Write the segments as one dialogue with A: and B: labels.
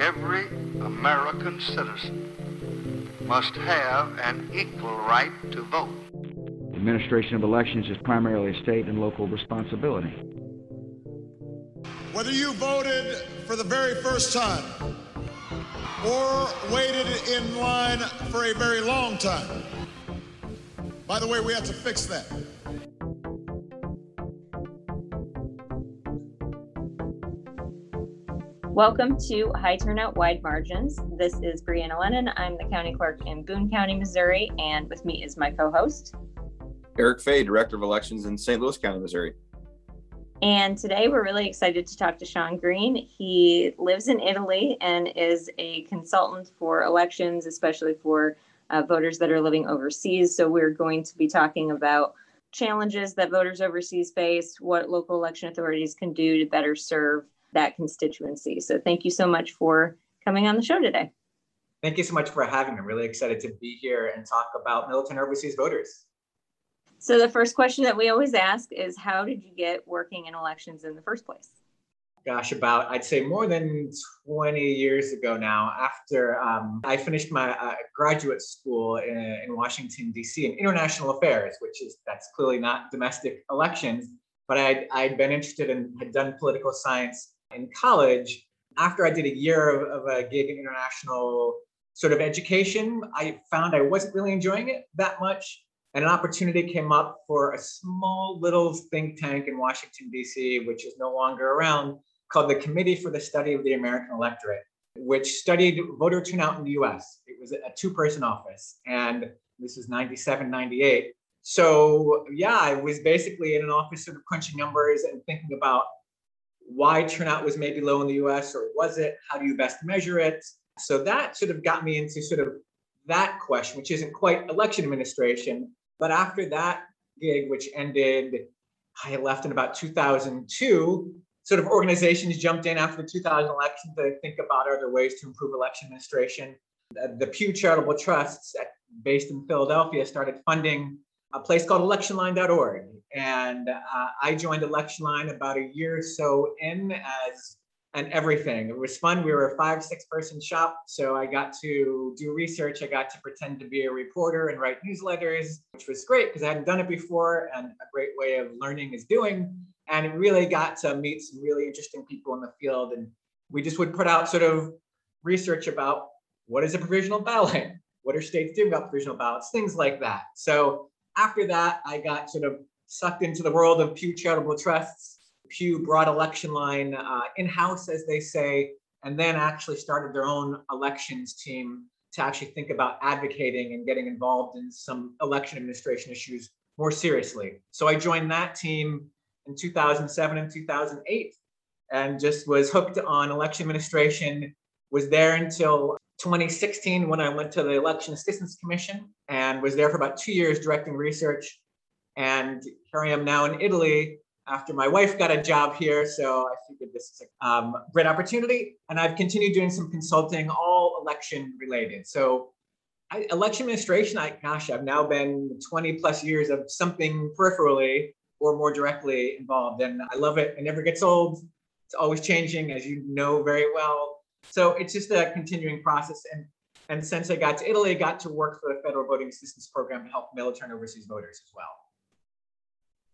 A: every American citizen must have an equal right to vote.
B: The administration of elections is primarily a state and local responsibility.
C: Whether you voted for the very first time or waited in line for a very long time, by the way, we have to fix that.
D: Welcome to High Turnout Wide Margins. This is Brianna Lennon. I'm the county clerk in Boone County, Missouri, and with me is my co host,
E: Eric Fey, Director of Elections in St. Louis County, Missouri.
D: And today we're really excited to talk to Sean Greene. He lives in Italy and is a consultant for elections, especially for uh, voters that are living overseas. So we're going to be talking about challenges that voters overseas face, what local election authorities can do to better serve that constituency. So thank you so much for coming on the show today.
F: Thank you so much for having me. I'm really excited to be here and talk about militant overseas voters.
D: So the first question that we always ask is how did you get working in elections in the first place?
F: Gosh, about I'd say more than 20 years ago now, after um, I finished my uh, graduate school in, in Washington, D.C. in international affairs, which is that's clearly not domestic elections, but I'd, I'd been interested in, had done political science in college. After I did a year of, of a gig in international sort of education, I found I wasn't really enjoying it that much and an opportunity came up for a small little think tank in Washington, D.C., which is no longer around, called the Committee for the Study of the American Electorate, which studied voter turnout in the US. It was a two person office, and this is 97, 98. So, yeah, I was basically in an office sort of crunching numbers and thinking about why turnout was maybe low in the US, or was it? How do you best measure it? So, that sort of got me into sort of that question, which isn't quite election administration, but after that gig, which ended, I left in about 2002, sort of organizations jumped in after the 2000 election to think about other ways to improve election administration. The Pew Charitable Trusts, based in Philadelphia, started funding a place called electionline.org. And uh, I joined Electionline about a year or so in as an everything. It was fun. We were a five, six person shop. So I got to do research. I got to pretend to be a reporter and write newsletters, which was great because I hadn't done it before and a great way of learning is doing. And it really got to meet some really interesting people in the field. And we just would put out sort of research about what is a provisional ballot? What are states doing about provisional ballots? Things like that. So after that, I got sort of sucked into the world of Pew Charitable Trusts Pew brought Electionline uh, in house, as they say, and then actually started their own elections team to actually think about advocating and getting involved in some election administration issues more seriously. So I joined that team in 2007 and 2008 and just was hooked on election administration. Was there until 2016 when I went to the Election Assistance Commission and was there for about two years directing research. And here I am now in Italy after my wife got a job here. So I figured this is a um, great opportunity. And I've continued doing some consulting, all election related. So I, election administration, I, gosh, I've now been 20 plus years of something peripherally or more directly involved. And I love it. It never gets old. It's always changing, as you know very well. So it's just a continuing process. And and since I got to Italy, I got to work for the Federal Voting Assistance Program to help militant overseas voters as well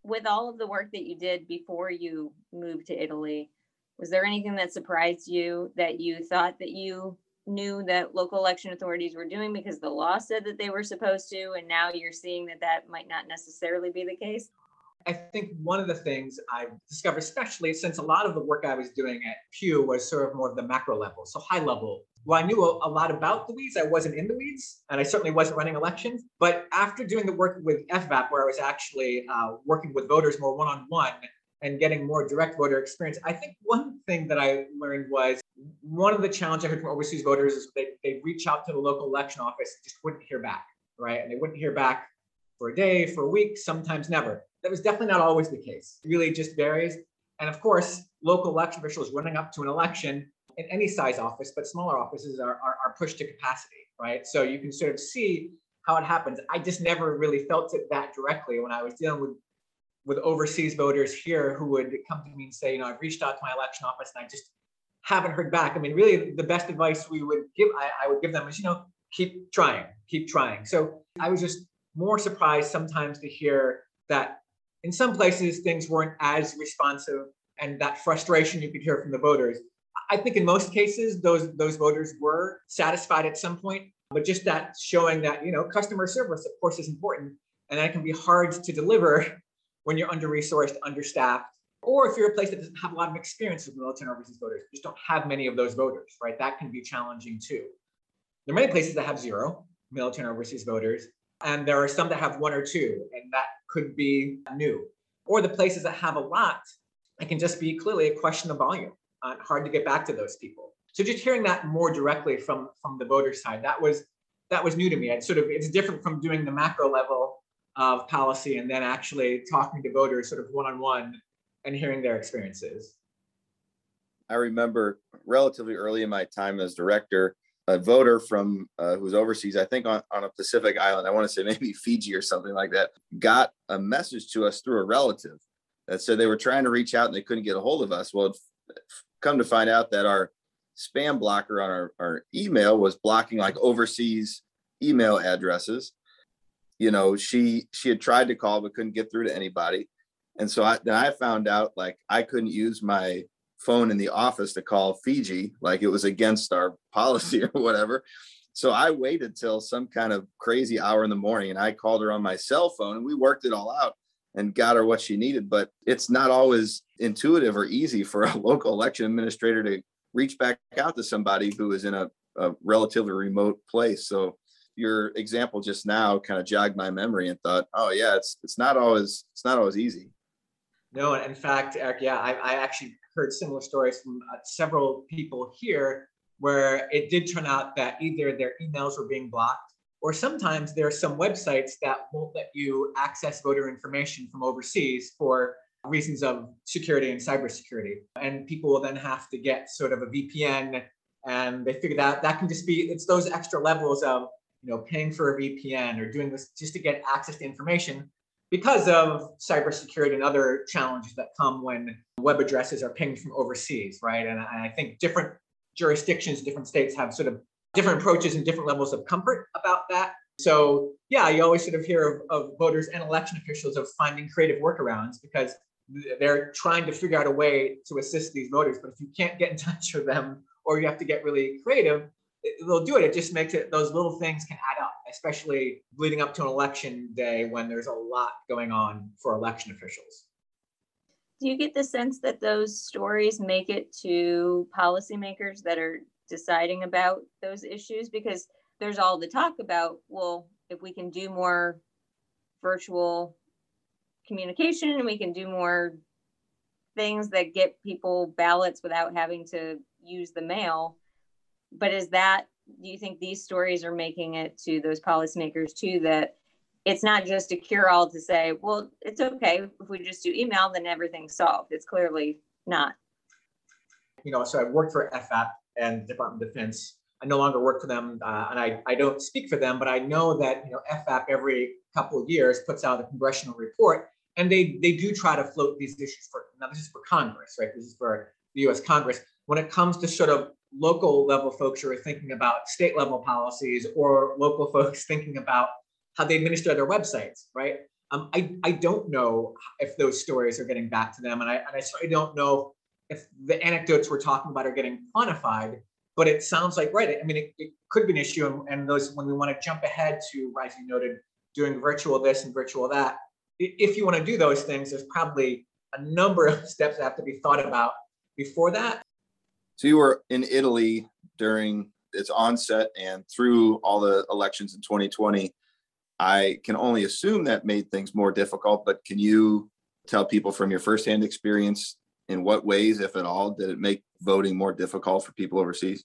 D: with all of the work that you did before you moved to Italy, was there anything that surprised you that you thought that you knew that local election authorities were doing because the law said that they were supposed to, and now you're seeing that that might not necessarily be the case?
F: I think one of the things I've discovered, especially since a lot of the work I was doing at Pew was sort of more of the macro level, so high level. Well, I knew a, lot about the weeds. I wasn't in the weeds, and I certainly wasn't running elections. But after doing the work with FVAP, where I was actually uh, working with voters more one on one and getting more direct voter experience, I think one thing that I learned was one of the challenges I heard from overseas voters is they they reach out to the local election office, just wouldn't hear back, right? And they wouldn't hear back for a day, for a week, sometimes never. That was definitely not always the case. It really just varies. And of course, local election officials running up to an election in any size office, but smaller offices are, are, are pushed to capacity, right? So you can sort of see how it happens. I just never really felt it that directly when I was dealing with with overseas voters here who would come to me and say, you know, I've reached out to my election office and I just haven't heard back. I mean, really, the best advice we would give, I, I would give them is, you know, keep trying, keep trying. So I was just more surprised sometimes to hear that in some places things weren't as responsive and that frustration you could hear from the voters. I think in most cases those those voters were satisfied at some point, but just that showing that you know customer service of course is important and that can be hard to deliver when you're under resourced, understaffed, or if you're a place that doesn't have a lot of experience with military overseas voters, just don't have many of those voters, right? That can be challenging too. There are many places that have zero military overseas voters, and there are some that have one or two, and that could be new. Or the places that have a lot, it can just be clearly a question of volume. Uh, hard to get back to those people. So just hearing that more directly from from the voter side, that was that was new to me. It's sort of it's different from doing the macro level of policy and then actually talking to voters sort of one on one and hearing their experiences.
E: I remember relatively early in my time as director, a voter from uh, overseas, I think on, on a Pacific island, I want to say maybe Fiji or something like that, got a message to us through a relative that said they were trying to reach out and they couldn't get a hold of us. Well, come to find out that our spam blocker on our, our email was blocking like overseas email addresses. You know, she she had tried to call but couldn't get through to anybody. And so I, then I found out like I couldn't use my phone in the office to call Fiji, like it was against our policy or whatever. So I waited till some kind of crazy hour in the morning and I called her on my cell phone and we worked it all out and got her what she needed. But it's not always intuitive or easy for a local election administrator to reach back out to somebody who is in a, a relatively remote place. So your example just now kind of jogged my memory and thought, oh yeah, it's it's not always it's not always easy.
F: No, in fact, Eric, yeah, I, I actually heard similar stories from uh, several people here where it did turn out that either their emails were being blocked or sometimes there are some websites that won't let you access voter information from overseas for reasons of security and cybersecurity. And people will then have to get sort of a VPN and they figure that that can just be it's those extra levels of you know paying for a VPN or doing this just to get access to information because of cybersecurity and other challenges that come when web addresses are pinged from overseas, right? And I think different jurisdictions, different states have sort of different approaches and different levels of comfort about that. So, yeah, you always sort of hear of, of voters and election officials of finding creative workarounds because they're trying to figure out a way to assist these voters. But if you can't get in touch with them or you have to get really creative, they'll do it. It just makes it, those little things can add up especially leading up to an election day when there's a lot going on for election officials.
D: Do you get the sense that those stories make it to policymakers that are deciding about those issues? Because there's all the talk about, well, if we can do more virtual communication and we can do more things that get people ballots without having to use the mail. But is that do you think these stories are making it to those policymakers too that it's not just a cure all to say, well, it's okay if we just do email, then everything's solved. It's clearly not.
F: You know, so I worked for FVAP and Department of Defense. I no longer work for them, uh, and I, I don't speak for them, but I know that you know FVAP every couple of years puts out a congressional report, and they they do try to float these issues for now. This is for Congress, right? This is for the U.S. Congress. When it comes to sort of local level folks who are thinking about state level policies or local folks thinking about how they administer their websites, right? Um, I, I don't know if those stories are getting back to them. And I, and I certainly don't know if the anecdotes we're talking about are getting quantified, but it sounds like, right, I mean, it, it could be an issue. And, and those, when we want to jump ahead to, as you noted, doing virtual this and virtual that, if you want to do those things, there's probably a number of steps that have to be thought about before that.
E: So you were in Italy during its onset and through all the elections in 2020. I can only assume that made things more difficult, but can you tell people from your firsthand experience in what ways, if at all, did it make voting more difficult for people overseas?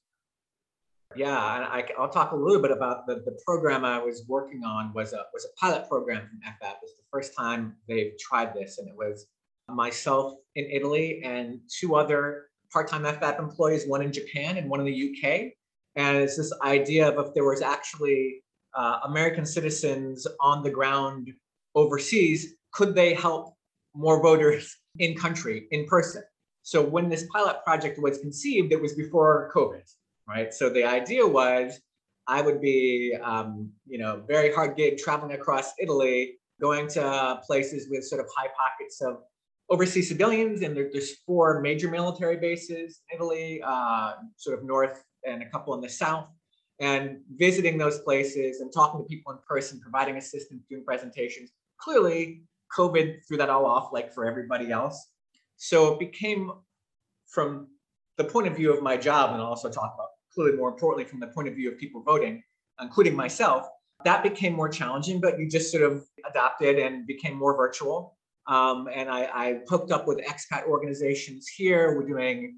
F: Yeah, I, will talk a little bit about the, the program I was working on was a was a pilot program from FVAP. It was the first time they've tried this, and it was myself in Italy and two other part-time FVAP employees, one in Japan and one in the UK. And it's this idea of if there was actually uh, American citizens on the ground overseas, could they help more voters in country, in person? So when this pilot project was conceived, it was before COVID, right? So the idea was I would be, um, you know, very hard gig traveling across Italy, going to places with sort of high pockets of overseas civilians. And there, there's four major military bases in Italy, uh, sort of north and a couple in the south. And visiting those places and talking to people in person, providing assistance, doing presentations. Clearly, COVID threw that all off, like for everybody else. So it became, from the point of view of my job, and I'll also talk about clearly more importantly from the point of view of people voting, including myself, that became more challenging, but you just sort of adapted and became more virtual. Um, and I, I hooked up with expat organizations here. We're doing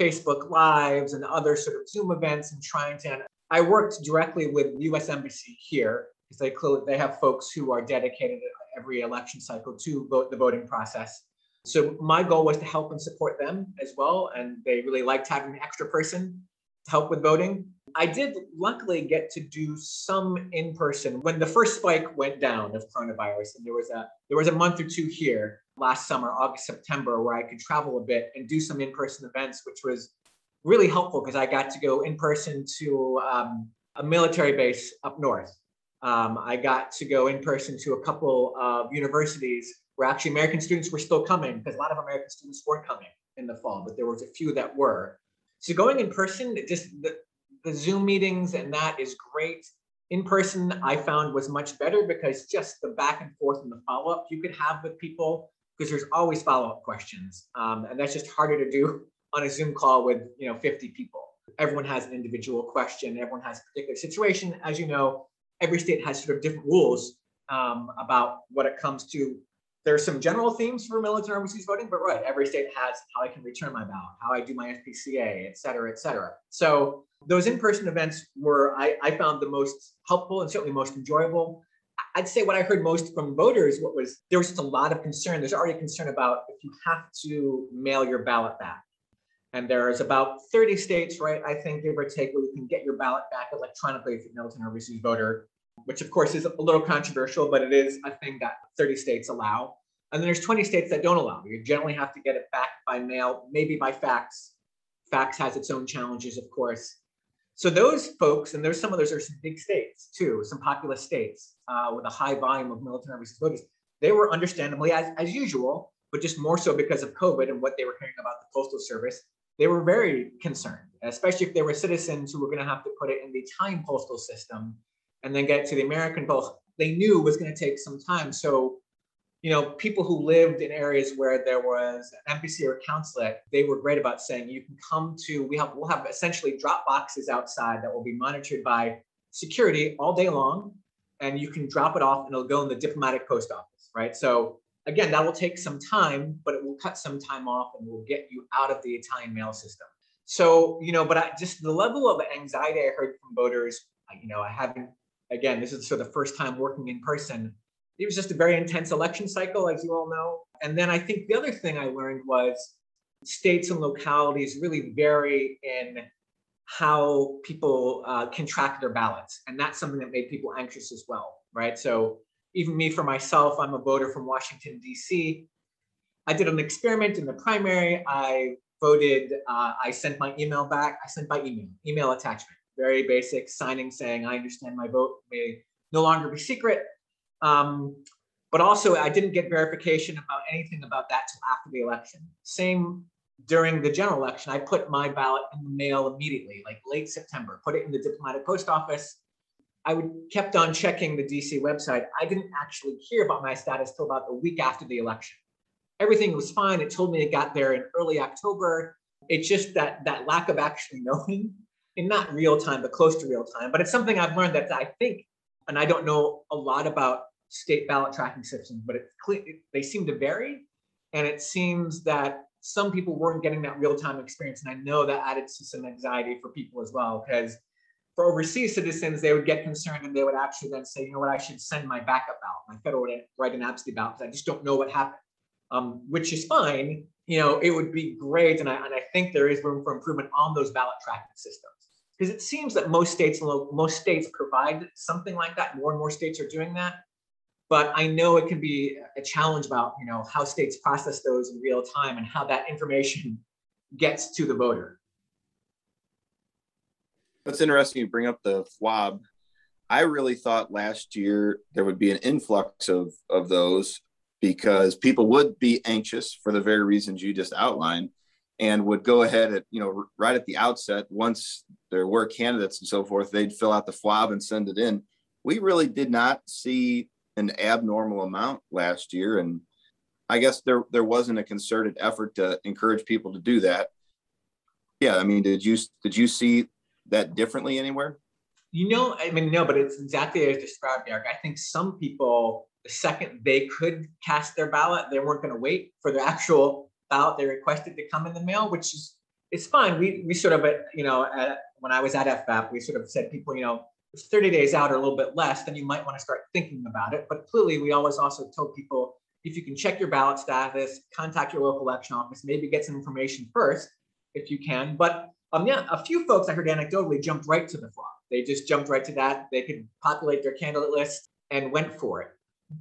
F: Facebook Lives and other sort of Zoom events and trying to. I worked directly with U.S. Embassy here because they clearly they have folks who are dedicated every election cycle to vote the voting process. So my goal was to help and support them as well, and they really liked having an extra person to help with voting. I did luckily get to do some in person when the first spike went down of coronavirus, and there was a there was a month or two here last summer, August, September, where I could travel a bit and do some in person events, which was really helpful because I got to go in person to um, a military base up north. Um, I got to go in person to a couple of universities where actually American students were still coming because a lot of American students weren't coming in the fall, but there was a few that were. So going in person, it just the, the Zoom meetings and that is great. In person, I found was much better because just the back and forth and the follow up you could have with people because there's always follow up questions, um, and that's just harder to do on a Zoom call with you know 50 people. Everyone has an individual question. Everyone has a particular situation. As you know, every state has sort of different rules um, about what it comes to there's some general themes for military overseas voting, but right, every state has how I can return my ballot, how I do my FPCA, et cetera, et cetera. So those in-person events were I, I found the most helpful and certainly most enjoyable. I'd say what I heard most from voters, what was there was just a lot of concern. There's already concern about if you have to mail your ballot back. And there's about 30 states, right? I think give or take, where you can get your ballot back electronically if you're a military overseas voter which of course is a little controversial, but it is a thing that 30 states allow. And then there's 20 states that don't allow. You generally have to get it back by mail, maybe by fax. Fax has its own challenges, of course. So those folks, and there's some of those are some big states too, some populous states uh, with a high volume of military overseas voters. They were understandably, as, as usual, but just more so because of COVID and what they were hearing about the postal service, they were very concerned, especially if they were citizens who were going to have to put it in the time postal system and then get to the American post, they knew was going to take some time. So, you know, people who lived in areas where there was an embassy or a consulate, they were great about saying you can come to. We have we'll have essentially drop boxes outside that will be monitored by security all day long, and you can drop it off and it'll go in the diplomatic post office, right? So again, that will take some time, but it will cut some time off and will get you out of the Italian mail system. So, you know, but I just the level of anxiety I heard from voters, you know, I haven't again, this is sort of the first time working in person. It was just a very intense election cycle, as you all know. And then I think the other thing I learned was states and localities really vary in how people uh, can track their ballots. And that's something that made people anxious as well, right? So even me for myself, I'm a voter from Washington, D.C. I did an experiment in the primary. I voted, uh, I sent my email back. I sent by email, email attachment very basic signing saying, I understand my vote may no longer be secret. Um, but also, I didn't get verification about anything about that till after the election. Same during the general election, I put my ballot in the mail immediately, like late September, put it in the diplomatic post office. I would kept on checking the DC website. I didn't actually hear about my status till about a week after the election. Everything was fine. It told me it got there in early October. It's just that that lack of actually knowing in not real time, but close to real time. But it's something I've learned that I think, and I don't know a lot about state ballot tracking systems, but it, they seem to vary. And it seems that some people weren't getting that real time experience. And I know that added to some anxiety for people as well, because for overseas citizens, they would get concerned and they would actually then say, you know what, I should send my backup ballot, my federal write-in absentee ballot, because I just don't know what happened, um, which is fine. You know, it would be great. And I, and I think there is room for improvement on those ballot tracking systems because it seems that most states most states provide something like that. More and more states are doing that. But I know it can be a challenge about you know how states process those in real time and how that information gets to the voter.
E: That's interesting. You bring up the FWAB. I really thought last year there would be an influx of of those because people would be anxious for the very reasons you just outlined and would go ahead at you know right at the outset once there were candidates and so forth they'd fill out the FWAB and send it in we really did not see an abnormal amount last year. And i guess there there wasn't a concerted effort to encourage people to do that. Yeah i mean did you did you see that differently anywhere?
F: You know i mean no but it's exactly as described eric. I think some people the second they could cast their ballot they weren't going to wait for the actual ballot they requested to come in the mail which is it's fine. We we sort of uh, you know at, when i was at fvap we sort of said people you know 30 days out or a little bit less, then you might want to start thinking about it. But clearly, we always also tell people if you can check your ballot status, contact your local election office, maybe get some information first if you can. But um, yeah, a few folks I heard anecdotally jumped right to the FWAB. They just jumped right to that. They could populate their candidate list and went for it.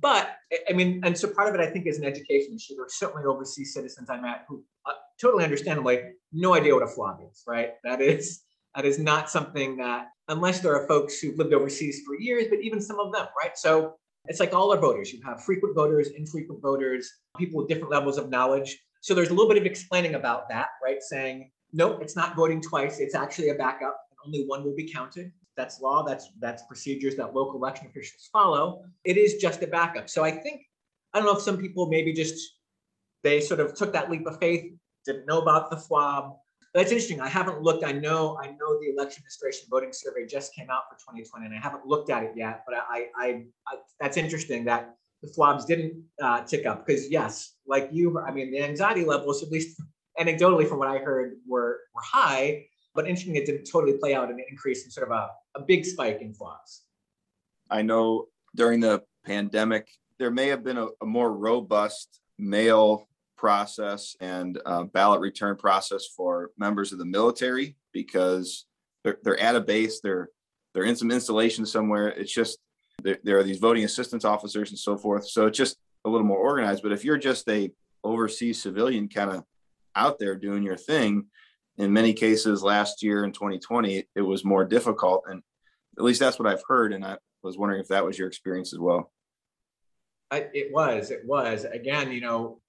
F: But I mean, and so part of it I think is an education issue. There are certainly overseas citizens I met who uh, totally understandably no idea what a FWAB is, right? That is that is not something that, unless there are folks who've lived overseas for years, but even some of them, right? So it's like all our voters. You have frequent voters, infrequent voters, people with different levels of knowledge. So there's a little bit of explaining about that, right? Saying, nope, it's not voting twice. It's actually a backup. And only one will be counted. That's law. That's that's procedures that local election officials follow. It is just a backup. So I think I don't know if some people maybe just they sort of took that leap of faith, didn't know about the FWAB, that's interesting. I haven't looked. I know. I know the election administration voting survey just came out for 2020, and I haven't looked at it yet. But I, I, I that's interesting that the FWABs didn't uh, tick up because yes, like you, I mean, the anxiety levels, at least anecdotally from what I heard, were were high. But interesting, it didn't totally play out an increase in sort of a, a big spike in FWABs.
E: I know during the pandemic, there may have been a, a more robust mail process and uh, ballot return process for members of the military because they're, they're at a base, they're they're in some installation somewhere. It's just there, there are these voting assistance officers and so forth. So it's just a little more organized. But if you're just a overseas civilian kind of out there doing your thing, in many cases last year in 2020, it was more difficult. And at least that's what I've heard. And I was wondering if that was your experience as well.
F: I, it was, it was. Again, you know,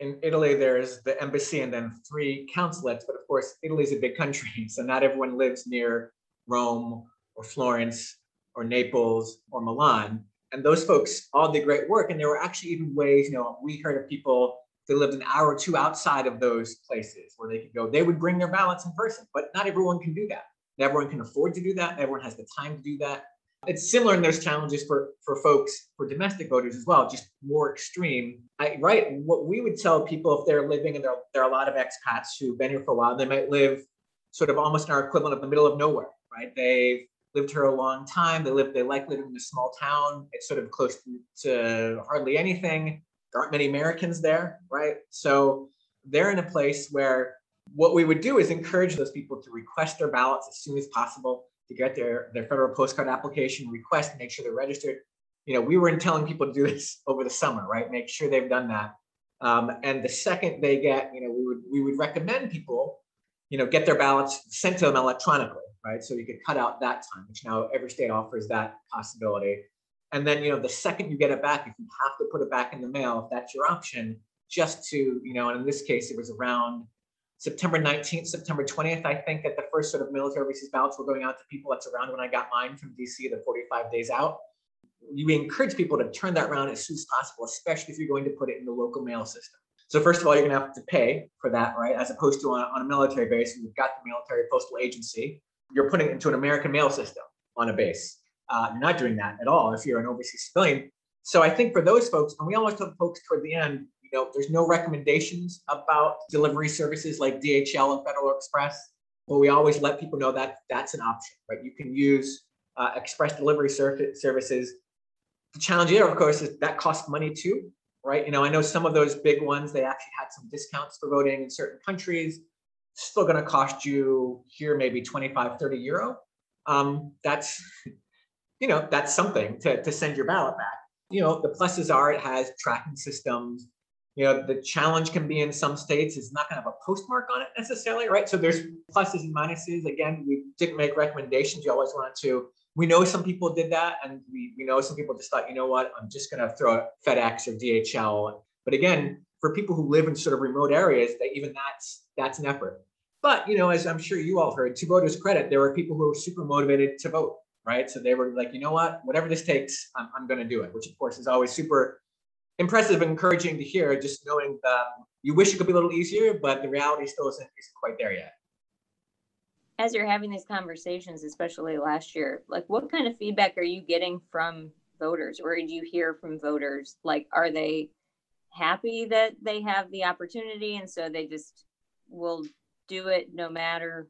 F: in Italy, there's the embassy and then three consulates. But of course, Italy is a big country, so not everyone lives near Rome or Florence or Naples or Milan. And those folks all did great work. And there were actually even ways, you know, we heard of people that lived an hour or two outside of those places where they could go. They would bring their ballots in person, but not everyone can do that. Not everyone can afford to do that. Not Everyone has the time to do that it's similar in those challenges for for folks for domestic voters as well just more extreme. I, right what we would tell people if they're living and there, there are a lot of expats who've been here for a while they might live sort of almost in our equivalent of the middle of nowhere right? They've lived here a long time they live they like living in a small town it's sort of close to, to hardly anything there aren't many americans there right? So they're in a place where what we would do is encourage those people to request their ballots as soon as possible to get their, their federal postcard application request, make sure they're registered. You know, we weren't telling people to do this over the summer, right? Make sure they've done that. Um, and the second they get, you know, we would we would recommend people, you know, get their ballots sent to them electronically, right? So you could cut out that time, which now every state offers that possibility. And then, you know, the second you get it back, if you have to put it back in the mail, if that's your option, just to, you know, and in this case, it was around September 19th, September 20th, I think that the first sort of military overseas ballots were going out to people. That's around when I got mine from DC, the 45 days out. You encourage people to turn that around as soon as possible, especially if you're going to put it in the local mail system. So first of all, you're going to have to pay for that, right? As opposed to on, on a military base, you've got the military postal agency. You're putting it into an American mail system on a base. Uh, you're not doing that at all if you're an overseas civilian. So I think for those folks, and we always tell folks toward the end, know, there's no recommendations about delivery services like DHL and Federal Express, but we always let people know that that's an option, right? You can use uh, express delivery services. The challenge here, of course, is that costs money too, right? You know, I know some of those big ones, they actually had some discounts for voting in certain countries. Still going to cost you here maybe 25, 30 euro. Um, that's, you know, that's something to, to send your ballot back. You know, the pluses are it has tracking systems. You know, the challenge can be in some states it's not going to have a postmark on it necessarily, right? So there's pluses and minuses. Again, we didn't make recommendations. You always wanted to. We know some people did that, and we, we know some people just thought, you know what, I'm just going to throw FedEx or DHL. But again, for people who live in sort of remote areas, that even that's that's an effort. But you know, as I'm sure you all heard, to voters' credit, there were people who were super motivated to vote, right? So they were like, you know what, whatever this takes, I'm, I'm going to do it. Which of course is always super impressive and encouraging to hear. Just knowing that um, you wish it could be a little easier, but the reality still isn't, isn't quite there yet.
D: As you're having these conversations, especially last year, like what kind of feedback are you getting from voters, or did you hear from voters? Like, are they happy that they have the opportunity, and so they just will do it no matter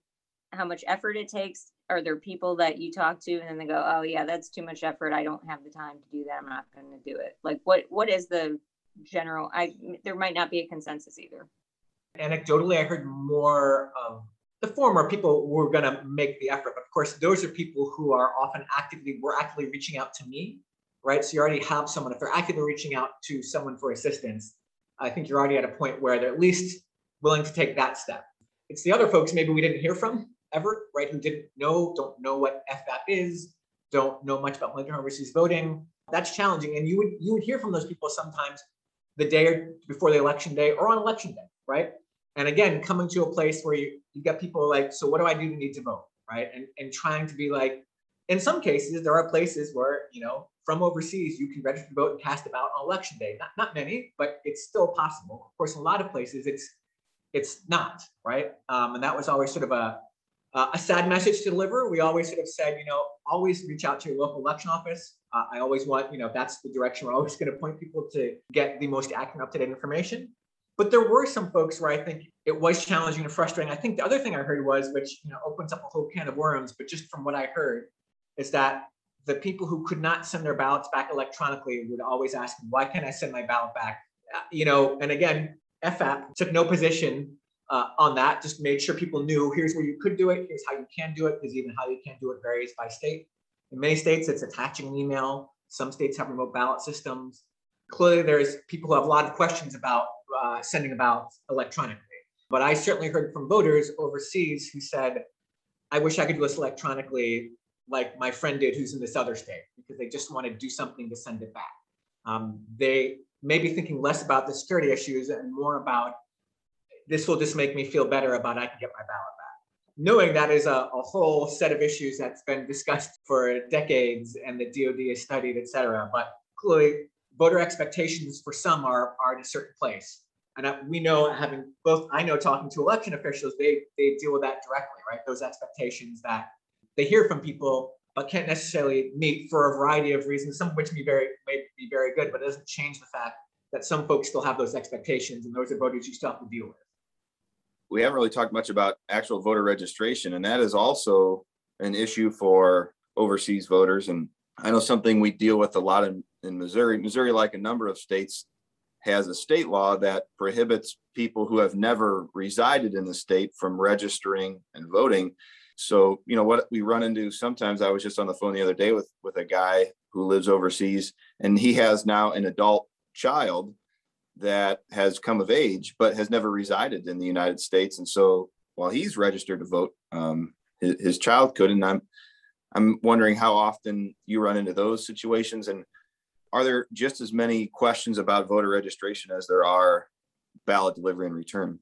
D: how much effort it takes? Are there people that you talk to and then they go, "Oh yeah, that's too much effort. I don't have the time to do that. I'm not going to do it." Like what what is the general I there might not be a consensus either.
F: Anecdotally, I heard more of the former people were going to make the effort. But of course, those are people who are often actively were actively reaching out to me, right? So you already have someone. If they're actively reaching out to someone for assistance, I think you're already at a point where they're at least willing to take that step. It's the other folks maybe we didn't hear from ever, right? Who didn't know, don't know what FVAP is, don't know much about military overseas voting. That's challenging. And you would you would hear from those people sometimes the day before the election day or on election day, right? And again, coming to a place where you, you get people like, so what do I do to need to vote? Right. And and trying to be like, in some cases, there are places where, you know, from overseas, you can register to vote and cast a ballot on election day. Not, not many, but it's still possible. Of course, in a lot of places, it's it's not right. Um, and that was always sort of a uh, a sad message to deliver. We always sort of said, you know, always reach out to your local election office. Uh, I always want, you know, that's the direction we're always going to point people to get the most accurate, up to date information. But there were some folks where I think it was challenging and frustrating. I think the other thing I heard was, which you know opens up a whole can of worms, but just from what I heard, is that the people who could not send their ballots back electronically would always ask, "Why can't I send my ballot back?" Uh, you know, and again, FVAP took no position uh, on that, just made sure people knew here's where you could do it, here's how you can do it, because even how you can do it varies by state. In many states, it's attaching an email. Some states have remote ballot systems. Clearly, there's people who have a lot of questions about uh, sending a ballot electronically. But I certainly heard from voters overseas who said, I wish I could do this electronically like my friend did who's in this other state because they just want to do something to send it back. Um, they may be thinking less about the security issues and more about this will just make me feel better about I can get my ballot back. Knowing that is a, a whole set of issues that's been discussed for decades and the DoD has studied, et cetera. But clearly, voter expectations for some are, are in a certain place. And we know, having both, I know talking to election officials, they, they deal with that directly, right? Those expectations that they hear from people but can't necessarily meet for a variety of reasons, some of which may, very, may be very good, but it doesn't change the fact that some folks still have those expectations and those are voters you still have to deal with.
E: We haven't really talked much about actual voter registration, and that is also an issue for overseas voters. And I know something we deal with a lot in, in Missouri. Missouri, like a number of states, has a state law that prohibits people who have never resided in the state from registering and voting. So, you know, what we run into sometimes, I was just on the phone the other day with with a guy who lives overseas and he has now an adult child that has come of age but has never resided in the United States. And so while he's registered to vote, um, his, his child could. And I'm I'm wondering how often you run into those situations and are there just as many questions about voter registration as there are ballot delivery and return?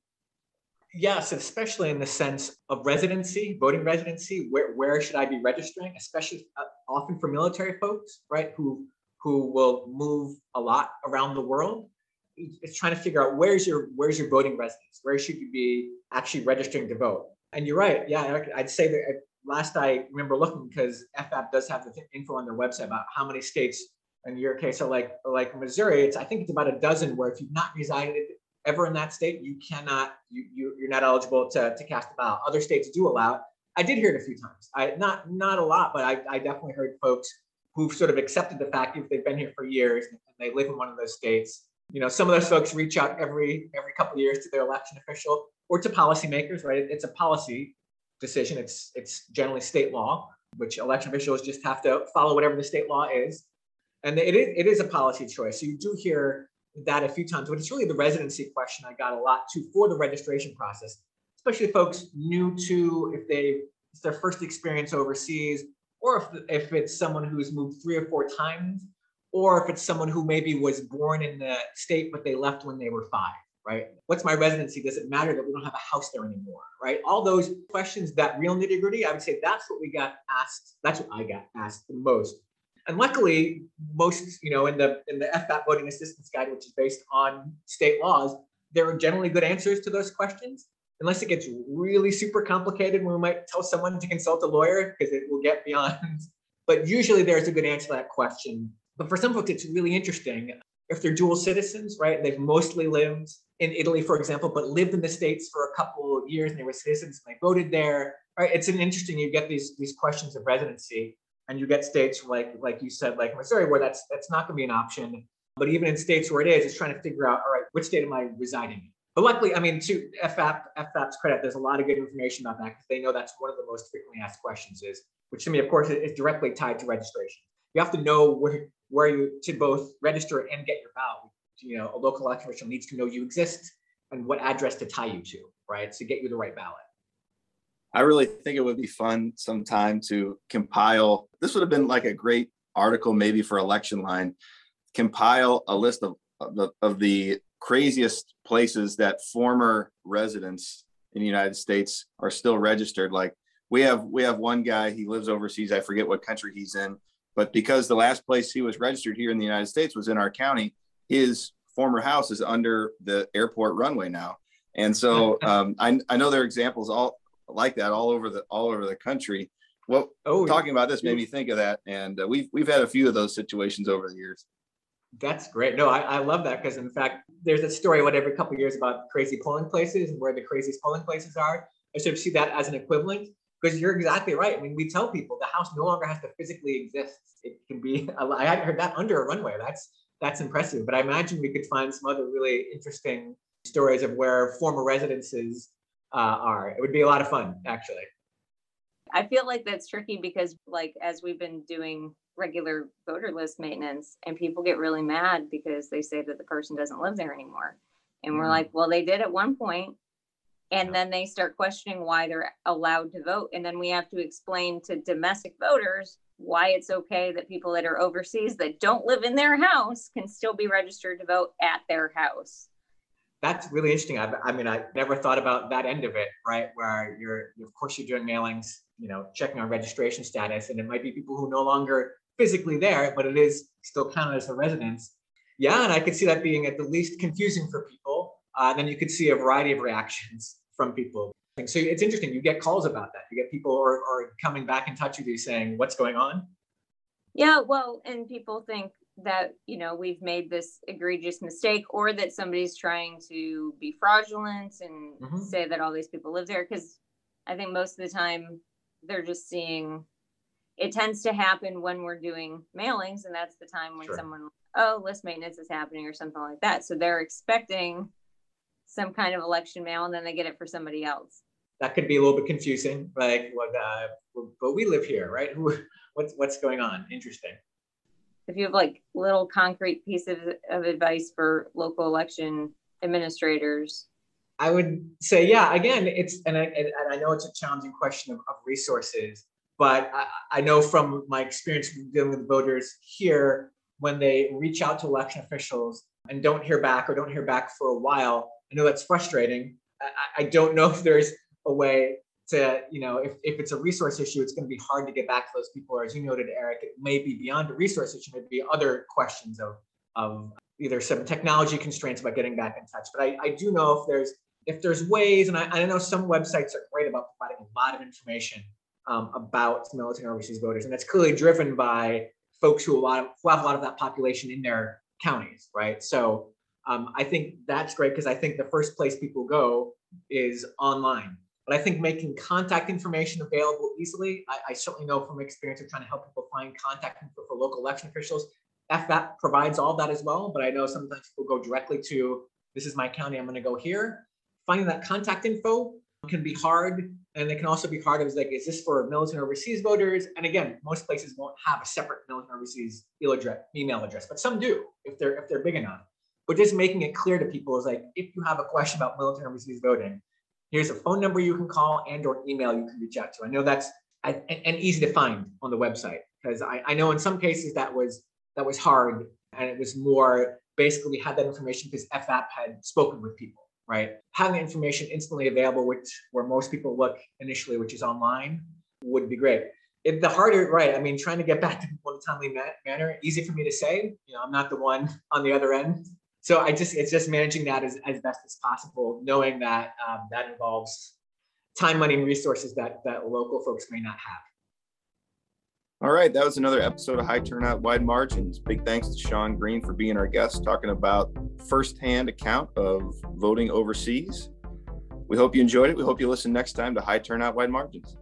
F: Yes, especially in the sense of residency, voting residency. Where, where should I be registering? Especially uh, often for military folks, right, who who will move a lot around the world. It's trying to figure out where's your where's your voting residence? Where should you be actually registering to vote? And you're right. Yeah, I'd say that uh, last I remember looking because FVAP does have the info on their website about how many states in your case are like like Missouri. It's I think it's about a dozen where if you've not resided ever in that state, you cannot, you, you you're not eligible to, to cast a ballot. Other states do allow it. I did hear it a few times. I not not a lot, but I, I definitely heard folks who've sort of accepted the fact if they've been here for years and they live in one of those states. You know, some of those folks reach out every every couple of years to their election official or to policymakers, right? It's a policy decision. It's it's generally state law, which election officials just have to follow whatever the state law is. And it is, it is a policy choice. So you do hear that a few times, but it's really the residency question I got a lot to for the registration process, especially folks new to if they it's their first experience overseas, or if, if it's someone who's moved three or four times, or if it's someone who maybe was born in the state but they left when they were five, right? What's my residency? Does it matter that we don't have a house there anymore, right? All those questions, that real nitty gritty, I would say that's what we got asked. That's what I got asked the most and luckily, most, you know, in the in the FVAP voting assistance guide, which is based on state laws, there are generally good answers to those questions. Unless it gets really super complicated, we might tell someone to consult a lawyer because it will get beyond. But usually there's a good answer to that question. But for some folks, it's really interesting. If they're dual citizens, right? They've mostly lived in Italy, for example, but lived in the States for a couple of years and they were citizens and they voted there. Right? It's an interesting, you get these, these questions of residency and you get states like like you said like missouri where that's that's not going to be an option but even in states where it is it's trying to figure out all right which state am i residing in but luckily i mean to FVAP FVAP's credit there's a lot of good information about that because they know that's one of the most frequently asked questions is which to me of course is directly tied to registration you have to know where where you to both register and get your ballot you know a local election official needs to know you exist and what address to tie you to right to get you the right ballot
E: I really think it would be fun sometime to compile. This would have been like a great article, maybe for Electionline. Compile a list of of the, of the craziest places that former residents in the United States are still registered. Like we have we have one guy. He lives overseas. I forget what country he's in, but because the last place he was registered here in the United States was in our county, his former house is under the airport runway now. And so um, I, I know there are examples all like that all over the all over the country. Well, oh, talking about this made me think of that, and uh, we've we've had a few of those situations over the years.
F: That's great. No, I, I love that because in fact, there's a story what every couple years about crazy polling places and where the craziest polling places are. I sort of see that as an equivalent because you're exactly right. I mean, we tell people the house no longer has to physically exist. It can be. I hadn't heard that under a runway. That's that's impressive. But I imagine we could find some other really interesting stories of where former residences uh, are. It would be a lot of fun, actually.
D: I feel like that's tricky because, like, as we've been doing regular voter list maintenance, and people get really mad because they say that the person doesn't live there anymore. And we're mm. like, well, they did at one point, and then they start questioning why they're allowed to vote. And then we have to explain to domestic voters why it's okay that people that are overseas that don't live in their house can still be registered to vote at their house
F: that's really interesting. I, I, mean, I never thought about that end of it, right? Where you're, of course, you're doing mailings, you know, checking on registration status, and it might be people who are no longer physically there, but it is still counted as a residence. Yeah, and I could see that being at the least confusing for people. Uh, then you could see a variety of reactions from people. So it's interesting. You get calls about that. You get people are, are coming back in touch with you saying, "What's going on?"
D: Yeah, well, and people think that you know we've made this egregious mistake or that somebody's trying to be fraudulent and mm-hmm. say that all these people live there because i think most of the time they're just seeing it tends to happen when we're doing mailings and that's the time when sure. someone oh list maintenance is happening or something like that so they're expecting some kind of election mail and then they get it for somebody else.
F: That could be a little bit confusing like what uh, but we live here right? What's what's going on? Interesting.
D: If you have like little concrete pieces of, advice for local election administrators.
F: I would say yeah again it's and i, and I know it's a challenging question of, of resources but I, I, know from my experience dealing with voters here when they reach out to election officials and don't hear back or don't hear back for a while i know that's frustrating I, I don't know if there's a way to, you know, if, if it's a resource issue, it's going to be hard to get back to those people. Or as you noted, Eric, it may be beyond a resource issue, maybe other questions of, of either some technology constraints about getting back in touch. But I, I do know if there's if there's ways, and I, I know some websites are great about providing a lot of information um, about military overseas voters, and that's clearly driven by folks who a lot of who have a lot of that population in their counties, right? So um, I think that's great because I think the first place people go is online. But I think making contact information available easily, I, I certainly know from experience of trying to help people find contact info for local election officials. FVAP provides all that as well, but I know sometimes people go directly to this is my county, I'm going to go here. Finding that contact info can be hard And it can also be hard. It's like, is this for military overseas voters? And again, most places won't have a separate military overseas email address, but some do if they're if they're big enough. But just making it clear to people is like, if you have a question about military overseas voting, here's a phone number you can call and or email you can reach out to. I know that's and, and easy to find on the website because I, I know in some cases that was that was hard and it was more basically we had that information because FVAP had spoken with people right? Having information instantly available, which where most people look initially, which is online, would be great. If the harder, right? I mean, trying to get back to people in a timely manner, easy for me to say. You know, I'm not the one on the other end, so I just it's just managing that as, as best as possible, knowing that um, that involves time, money, and resources that that local folks may not have.
E: All right, that was another episode of High Turnout Wide Margins. Big thanks to Sean Greene for being our guest, talking about firsthand account of voting overseas. We hope you enjoyed it. We hope you listen next time to High Turnout Wide Margins.